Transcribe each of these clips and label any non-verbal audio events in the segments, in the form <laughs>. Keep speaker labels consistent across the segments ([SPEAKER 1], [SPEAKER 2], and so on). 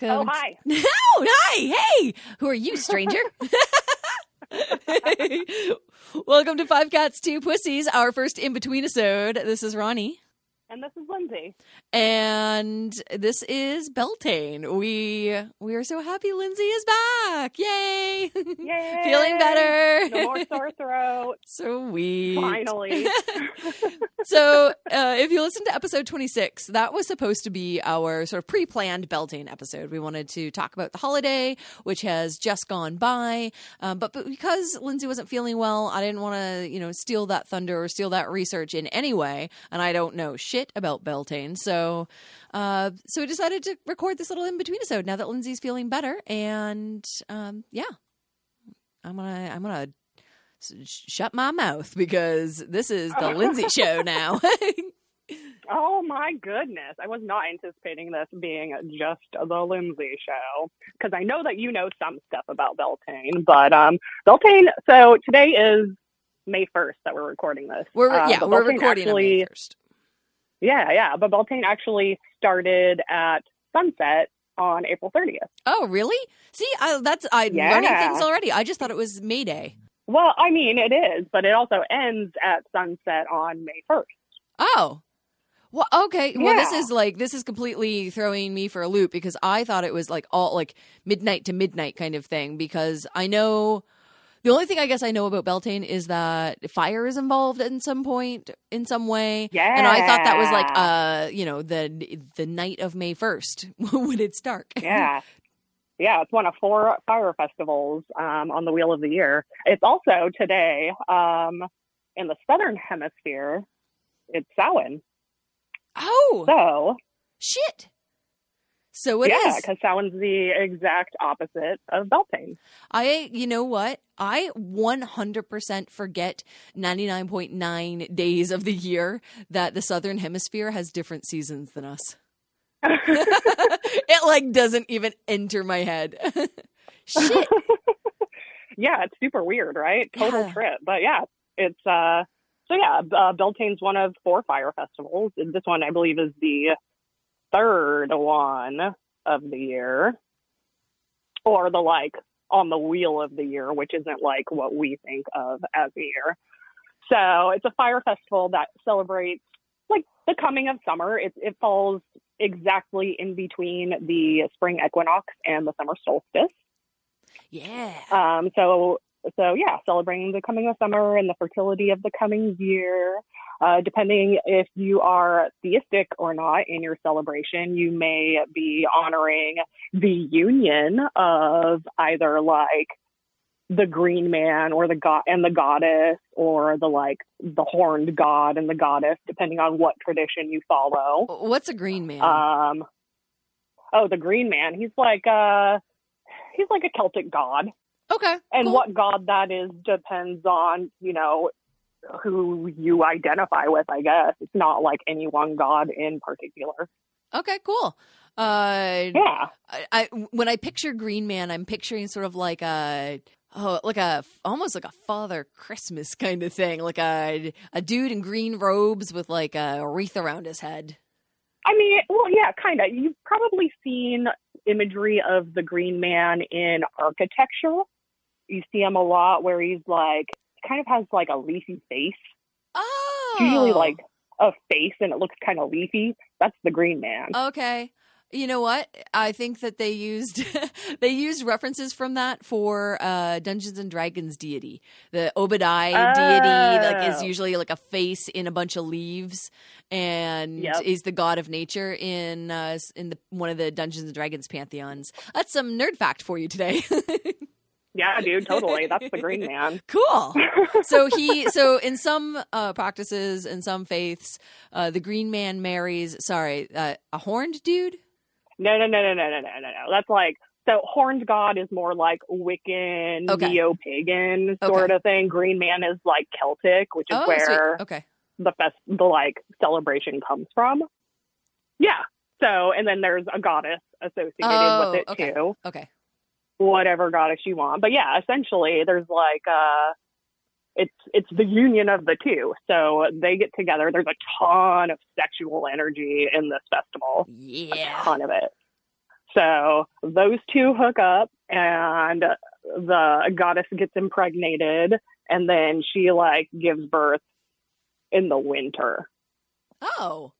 [SPEAKER 1] Welcome.
[SPEAKER 2] Oh, hi. <laughs>
[SPEAKER 1] Oh, hi. Hey, who are you, stranger? <laughs> <laughs> Welcome to Five Cats, Two Pussies, our first in between episode. This is Ronnie.
[SPEAKER 2] And this is Lindsey.
[SPEAKER 1] And this is Beltane. We we are so happy Lindsey is back. Yay! <laughs>
[SPEAKER 2] Yay!
[SPEAKER 1] Feeling better.
[SPEAKER 2] No more sore throat. <laughs>
[SPEAKER 1] Sweet.
[SPEAKER 2] Finally. <laughs>
[SPEAKER 1] so, uh, if you listen to episode 26, that was supposed to be our sort of pre planned Beltane episode. We wanted to talk about the holiday, which has just gone by. Um, but, but because Lindsey wasn't feeling well, I didn't want to, you know, steal that thunder or steal that research in any way. And I don't know shit about Beltane. So, uh, so we decided to record this little in between episode now that Lindsey's feeling better. And um, yeah, I'm gonna I'm gonna s- shut my mouth because this is the Lindsey <laughs> show now. <laughs>
[SPEAKER 2] oh my goodness. I was not anticipating this being just the Lindsey show. Because I know that you know some stuff about Beltane. But um Beltane, so today is May 1st that we're recording this.
[SPEAKER 1] we're
[SPEAKER 2] Uh,
[SPEAKER 1] yeah we're
[SPEAKER 2] Beltane
[SPEAKER 1] recording on May
[SPEAKER 2] actually,
[SPEAKER 1] first.
[SPEAKER 2] Yeah, yeah. But Beltane actually started at sunset on April 30th.
[SPEAKER 1] Oh really? See, I, that's I'm
[SPEAKER 2] Yeah.
[SPEAKER 1] learning things already. I just thought it was May Day.
[SPEAKER 2] Well, I mean, it is, but it also ends at sunset on May 1st.
[SPEAKER 1] Oh. Well, okay. Well, this is like this is completely throwing me for a loop because I thought it was like all like midnight to midnight kind of thing. Because I know the only thing I guess I know about Beltane is that fire is involved in some point in some way.
[SPEAKER 2] Yeah.
[SPEAKER 1] And I thought that was like uh you know the the night of May first <laughs> when it's dark.
[SPEAKER 2] yeah. Yeah, it's one of four fire festivals um, on the Wheel of the Year. It's also today um, in the Southern Hemisphere. It's Samhain.
[SPEAKER 1] Oh
[SPEAKER 2] So,
[SPEAKER 1] shit! So it is.
[SPEAKER 2] yeah, because Samhain's the exact opposite of Beltane.
[SPEAKER 1] I, you know what? I 100% forget 99.9 days of the year that the southern hemisphere has different seasons than us. <laughs> <laughs> it like doesn't even enter my head. <laughs> Shit.
[SPEAKER 2] yeah, it's super weird, right? Total
[SPEAKER 1] Yeah.
[SPEAKER 2] trip. But yeah, it's uh so yeah, uh, Beltane's one of four fire festivals. This one I believe is the third one of the year. Or the like on the wheel of the year, which isn't like what we think of as a year. So it's a fire festival that celebrates like the coming of summer. It it falls exactly in between the spring equinox and the summer solstice.
[SPEAKER 1] Yeah.
[SPEAKER 2] Um, so, so yeah, celebrating the coming of summer and the fertility of the coming year. Uh, depending if you are theistic or not in your celebration, you may be honoring the union of either like the green man or the god and the goddess or the like the horned god and the goddess, depending on what tradition you follow.
[SPEAKER 1] What's a green man?
[SPEAKER 2] Um, oh, the green man. He's like uh he's like a Celtic god.
[SPEAKER 1] Okay.
[SPEAKER 2] And
[SPEAKER 1] cool.
[SPEAKER 2] what god that is depends on, you know, who you identify with, I guess. It's not like any one god in particular.
[SPEAKER 1] Okay, cool. Uh
[SPEAKER 2] Yeah.
[SPEAKER 1] I, I when I picture Green Man, I'm picturing sort of like a oh like a almost like a Father Christmas kind of thing, like a a dude in green robes with like a wreath around his head.
[SPEAKER 2] I mean, well, yeah, kind of. You've probably seen imagery of the green man in architecture. You see him a lot where he's like, kind of has like a leafy face.
[SPEAKER 1] Oh,
[SPEAKER 2] It's usually like a face and it looks kind of leafy. That's the green man.
[SPEAKER 1] okay. You know what? I think that they used <laughs> they used references from that for uh, Dungeons and Dragons deity. The Obad-Hai deity like is
[SPEAKER 2] Oh.
[SPEAKER 1] usually like a face in a bunch of leaves, and
[SPEAKER 2] Yep.
[SPEAKER 1] is the god of nature in uh, in the one of the Dungeons and Dragons pantheons. That's some nerd fact for you today. <laughs>
[SPEAKER 2] Yeah, dude, totally. That's the green <laughs> man.
[SPEAKER 1] cool. <laughs> So he so in some uh, practices in some faiths, uh, the green man marries sorry uh, a horned dude.
[SPEAKER 2] No, no, no, no, no, no, no, no, no. That's like so. Horned God is more like Wiccan,
[SPEAKER 1] Okay.
[SPEAKER 2] neo-pagan
[SPEAKER 1] Okay.
[SPEAKER 2] sort of thing. Green Man is like Celtic, which is
[SPEAKER 1] oh,
[SPEAKER 2] where
[SPEAKER 1] sweet. Okay.
[SPEAKER 2] the fest, the like celebration comes from. Yeah. So, and then there's a goddess associated
[SPEAKER 1] Oh,
[SPEAKER 2] with it
[SPEAKER 1] okay.
[SPEAKER 2] too.
[SPEAKER 1] Okay.
[SPEAKER 2] Whatever goddess you want, but yeah, essentially there's like uh, it's it's the union of the two. So they get together. There's a ton of sexual energy in this festival. a
[SPEAKER 1] Yeah.
[SPEAKER 2] ton of it. So those two hook up, and the goddess gets impregnated, and then she like gives birth in the winter.
[SPEAKER 1] Oh.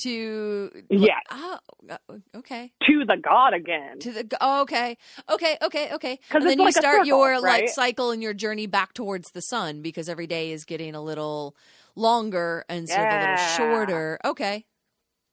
[SPEAKER 1] To
[SPEAKER 2] Yeah.
[SPEAKER 1] Oh, uh, okay.
[SPEAKER 2] To the god again.
[SPEAKER 1] To the oh, okay, okay, okay, okay. And then you
[SPEAKER 2] like
[SPEAKER 1] start
[SPEAKER 2] circle,
[SPEAKER 1] your like cycle and your journey back towards the sun because every day is getting a little longer and sort of a little shorter. Okay,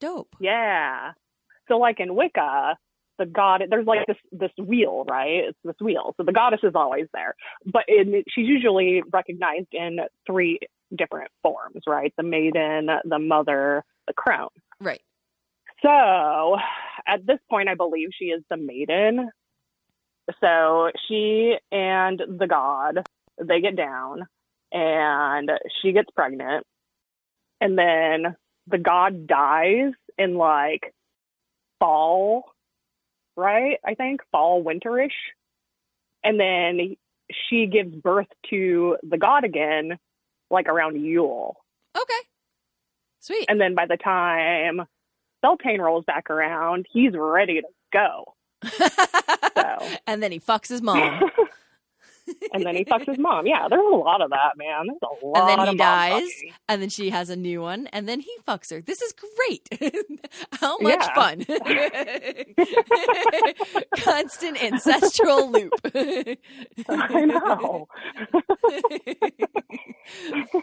[SPEAKER 1] dope.
[SPEAKER 2] Yeah. So like in Wicca, the god there's like this this wheel, right? It's this wheel. So the goddess is always there. But in, she's usually recognized in three different forms, right? The maiden, the mother, the crone.
[SPEAKER 1] Right.
[SPEAKER 2] So at this point I believe she is the maiden. So she and the god, they get down and she gets pregnant. And then the god dies in like fall, right? I think fall, winterish. And then she gives birth to the god again, like around Yule.
[SPEAKER 1] Okay. Sweet.
[SPEAKER 2] And then by the time Beltane rolls back around, he's ready to go. So. <laughs>
[SPEAKER 1] and then he fucks his mom. <laughs>
[SPEAKER 2] and then he fucks his mom. Yeah, there's a lot of that, man. There's a lot And
[SPEAKER 1] then he dies.
[SPEAKER 2] fucking.
[SPEAKER 1] and then she has a new one, and then he fucks her. This is great. <laughs> How much fun! Constant ancestral loop.
[SPEAKER 2] I know. <laughs>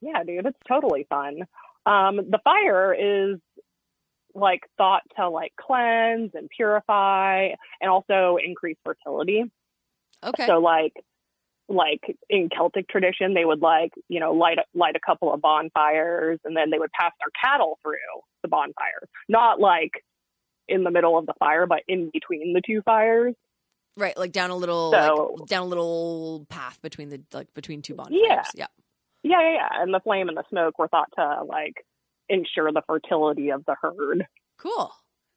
[SPEAKER 2] Yeah, dude, it's totally fun. Um, the fire is like thought to like cleanse and purify and also increase fertility.
[SPEAKER 1] Okay.
[SPEAKER 2] So like like in Celtic tradition, they would like, you know, light a, light a couple of bonfires and then they would pass their cattle through the bonfires. Not like in the middle of the fire, but in between the two fires.
[SPEAKER 1] Right, like down a little,
[SPEAKER 2] So-
[SPEAKER 1] like down a little path between the like between two bonfires.
[SPEAKER 2] Yeah.
[SPEAKER 1] yeah.
[SPEAKER 2] Yeah, yeah, yeah. And the flame and the smoke were thought to like ensure the fertility of the herd.
[SPEAKER 1] Cool.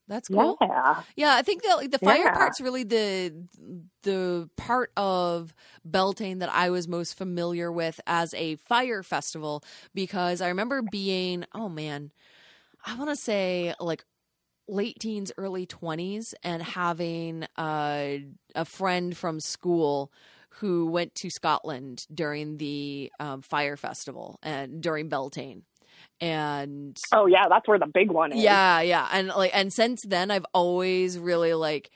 [SPEAKER 1] That's cool.
[SPEAKER 2] Yeah.
[SPEAKER 1] Yeah, I think that like, the fire
[SPEAKER 2] Yeah.
[SPEAKER 1] part's really the the part of Beltane that I was most familiar with as a fire festival because I remember being oh man, I want to say like late teens, early twenties, and having uh, a friend from school who went to Scotland during the um, fire festival and during Beltane. And
[SPEAKER 2] Oh yeah, that's where the big one is.
[SPEAKER 1] yeah, yeah, and like, and since then, I've always really like,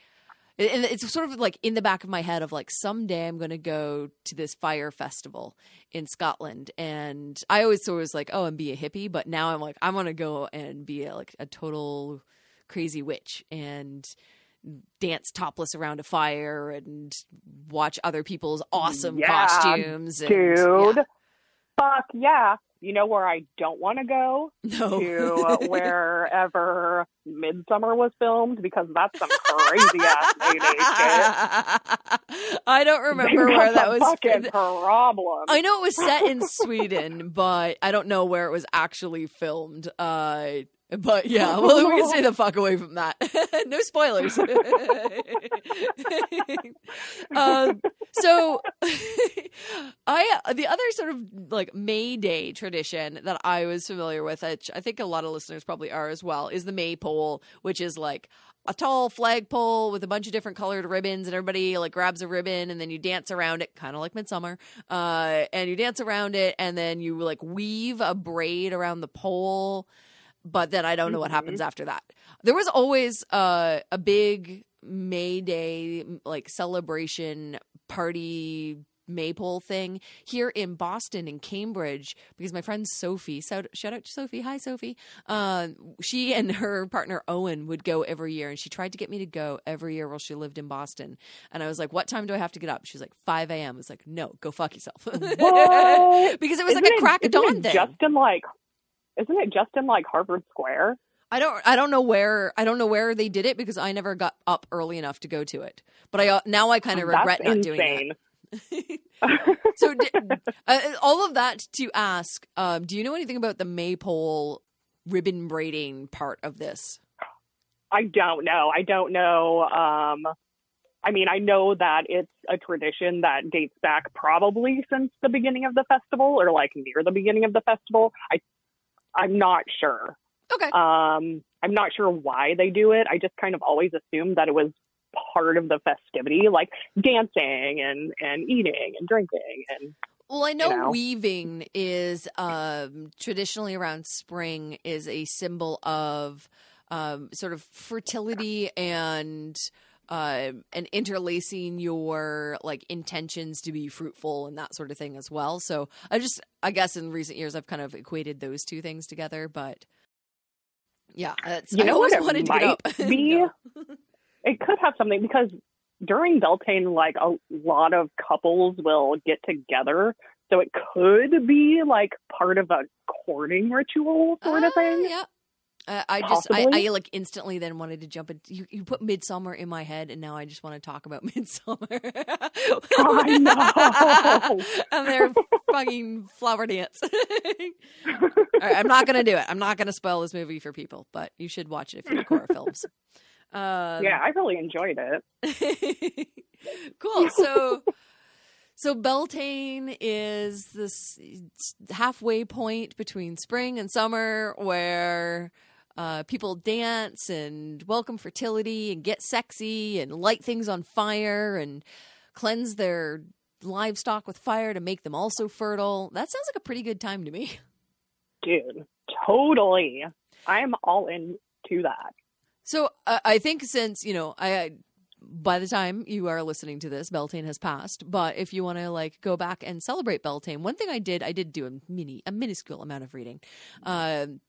[SPEAKER 1] and it's sort of like in the back of my head of like someday I'm going to go to this fire festival in Scotland, and I always sort of was like, oh, and be a hippie, but now I'm like, I want to go and be a, like a total crazy witch and dance topless around a fire and watch other people's awesome
[SPEAKER 2] Yeah,
[SPEAKER 1] costumes, and,
[SPEAKER 2] Dude.
[SPEAKER 1] yeah.
[SPEAKER 2] Fuck yeah. You know where I don't want to go? <laughs>
[SPEAKER 1] no,
[SPEAKER 2] To uh, wherever Midsummer was filmed because that's some crazy ass shit. <laughs>
[SPEAKER 1] I don't remember where that was.
[SPEAKER 2] fucking problem.
[SPEAKER 1] I know it was set in <laughs> Sweden, but I don't know where it was actually filmed. Uh, but yeah, <laughs> well, we can stay the fuck away from that. <laughs> no spoilers. <laughs> um, so, I the other sort of like May Day tradition that I was familiar with, which I think a lot of listeners probably are as well, is the maypole, which is like a tall flagpole with a bunch of different colored ribbons, and everybody like grabs a ribbon, and then you dance around it, kind of like Midsummer. Uh, and you dance around it, and then you like weave a braid around the pole. But then I don't know what
[SPEAKER 2] Mhm.
[SPEAKER 1] happens after that. There was always uh, a big May Day like celebration party maypole thing here in Boston and Cambridge because my friend Sophie, shout, shout out to Sophie, hi Sophie. Uh, she and her partner Owen would go every year, and she tried to get me to go every year while she lived in Boston. And I was like, "What time do I have to get up?" She's like, 5 a.m." I was like, "No, go fuck yourself," <laughs> because it was
[SPEAKER 2] Isn't
[SPEAKER 1] like a
[SPEAKER 2] it-
[SPEAKER 1] crack of dawn thing.
[SPEAKER 2] Just in like, isn't it just in like Harvard Square?
[SPEAKER 1] I don't I don't know where I don't know where they did it because I never got up early enough to go to it. But I uh, now I kind of regret not doing that. <laughs> So uh, all of that to ask, um, do you know anything about the maypole ribbon braiding part of this?
[SPEAKER 2] I don't know. I don't know. Um, I mean, I know that it's a tradition that dates back probably since the beginning of the festival or like near the beginning of the festival. I, I'm not sure.
[SPEAKER 1] Okay.
[SPEAKER 2] Um, I'm not sure why they do it. I just kind of always assumed that it was part of the festivity, like dancing and and eating and drinking and
[SPEAKER 1] Well, I know,
[SPEAKER 2] you know?
[SPEAKER 1] weaving is um, traditionally around spring is a symbol of um, sort of fertility and uh, and interlacing your like intentions to be fruitful and that sort of thing as well. So I just I guess in recent years I've kind of equated those two things together, but yeah, that's,
[SPEAKER 2] You
[SPEAKER 1] I
[SPEAKER 2] know
[SPEAKER 1] always
[SPEAKER 2] what
[SPEAKER 1] wanted to get up. <laughs>
[SPEAKER 2] be? It could have something because during Beltane, like a lot of couples will get together. So it could be like part of a courting ritual sort of
[SPEAKER 1] Ah,
[SPEAKER 2] thing.
[SPEAKER 1] Yeah. Uh, I just, I, I like instantly then wanted to jump into you, you put Midsummer in my head, and now I just want to talk about <laughs> Midsummer.
[SPEAKER 2] I know. <laughs>
[SPEAKER 1] and their fucking flower dance. <laughs> Right, I'm not going to do it. I'm not going to spoil this movie for people, but you should watch it if you like horror films. Um,
[SPEAKER 2] yeah, I really enjoyed it.
[SPEAKER 1] cool. So, so Beltane is this halfway point between spring and summer, where uh, people dance and welcome fertility and get sexy and light things on fire and cleanse their livestock with fire to make them also fertile. That sounds like a pretty good time to me. <laughs>
[SPEAKER 2] Dude, totally. I'm all into that.
[SPEAKER 1] So uh, I think since you know, I, I by the time you are listening to this, Beltane has passed. But if you want to like go back and celebrate Beltane, one thing I did, I did do a mini, a minuscule amount of reading. Um,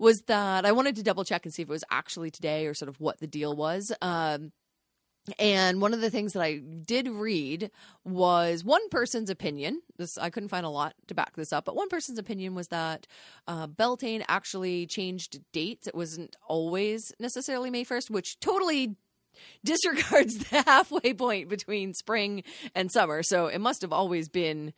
[SPEAKER 1] was that I wanted to double check and see if it was actually today or sort of what the deal was. Um, and one of the things that I did read was one person's opinion. This I couldn't find a lot to back this up, but one person's opinion was that uh, Beltane actually changed dates. It wasn't always necessarily May first, which totally <laughs> disregards the halfway point between spring and summer. So it must have always been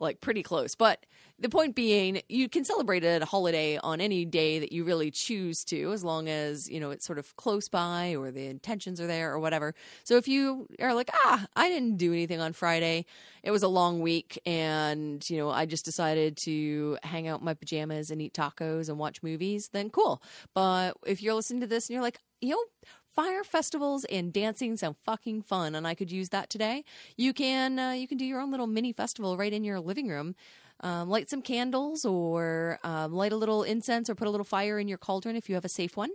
[SPEAKER 1] like pretty close. But the point being, you can celebrate a holiday on any day that you really choose to, as long as you know it's sort of close by or the intentions are there or whatever. So if you are like, ah, I didn't do anything on Friday, it was a long week, and you know I just decided to hang out in my pajamas and eat tacos and watch movies, then cool. But if you're listening to this and you're like, you know. Fire festivals and dancing sound fucking fun, and I could use that today. You can uh, you can do your own little mini festival right in your living room. Um, light some candles, or um, light a little incense, or put a little fire in your cauldron if you have a safe one,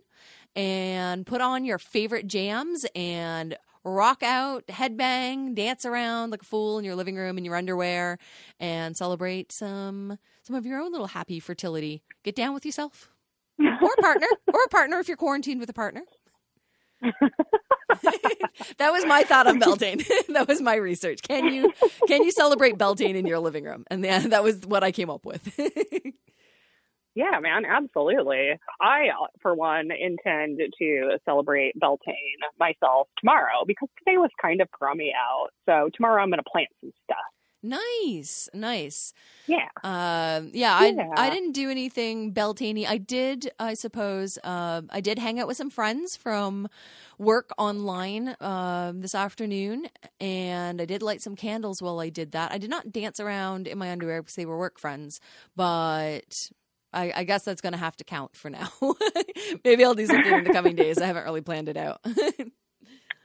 [SPEAKER 1] and put on your favorite jams and rock out, headbang, dance around like a fool in your living room in your underwear, and celebrate some some of your own little happy fertility. Get down with yourself, or a partner, <laughs> or a partner if you're quarantined with a partner. <laughs> that was my thought on Beltane. <laughs> that was my research. Can you can you celebrate Beltane in your living room? And that, <laughs> that was what I came up with.
[SPEAKER 2] Yeah, man, absolutely. I, uh, for one, intend to celebrate Beltane myself tomorrow because today was kind of crummy out. So tomorrow I'm going to plant some stuff.
[SPEAKER 1] Nice, nice.
[SPEAKER 2] Yeah.
[SPEAKER 1] Um, yeah, I
[SPEAKER 2] Yeah.
[SPEAKER 1] I didn't do anything Beltane. I did, I suppose. Um, I did hang out with some friends from work online um, this afternoon, and I did light some candles while I did that. I did not dance around in my underwear because they were work friends, but. I, I guess that's going to have to count for now. <laughs> Maybe I'll do something in the coming days. I haven't really planned it out. <laughs>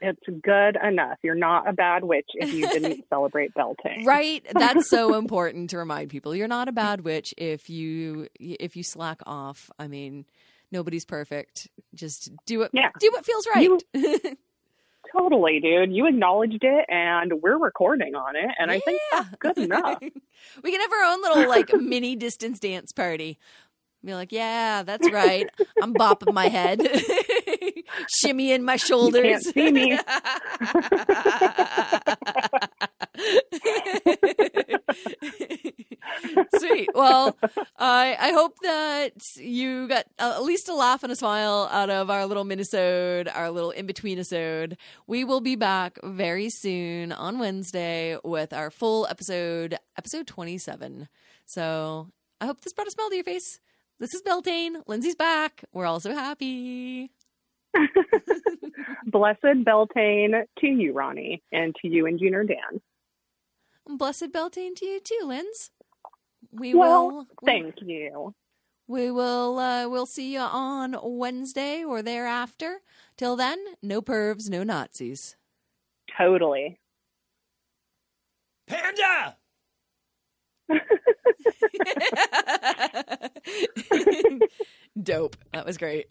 [SPEAKER 2] It's good enough. You're not a bad witch if you didn't <laughs> celebrate Beltane.
[SPEAKER 1] right that's so <laughs> important to remind people you're not a bad witch if you if you slack off i mean nobody's perfect just do it
[SPEAKER 2] Yeah.
[SPEAKER 1] do what feels right
[SPEAKER 2] You- <laughs> Totally, dude. You acknowledged it and we're recording on it. And I think that's good enough.
[SPEAKER 1] we can have our own little like mini distance dance party be like yeah that's right i'm bopping my head <laughs> shimmying my shoulders Can't
[SPEAKER 2] see me. <laughs>
[SPEAKER 1] Sweet. Well, I I hope that you got at least a laugh and a smile out of our little minisode, our little in between episode. We will be back very soon on Wednesday with our full episode, episode twenty seven. So I hope this brought a smile to your face. This is Beltane. Lindsey's back. We're all so happy. <laughs>
[SPEAKER 2] Blessed Beltane to you, Ronnie, and to you and Junior Dan.
[SPEAKER 1] Blessed Beltane to you too, Linz. We
[SPEAKER 2] well,
[SPEAKER 1] will.
[SPEAKER 2] Thank we, you.
[SPEAKER 1] We will. Uh, we'll see you on Wednesday or thereafter. Till then, no pervs, no Nazis.
[SPEAKER 2] Totally.
[SPEAKER 3] Panda. <laughs> <laughs>
[SPEAKER 1] Dope. That was great.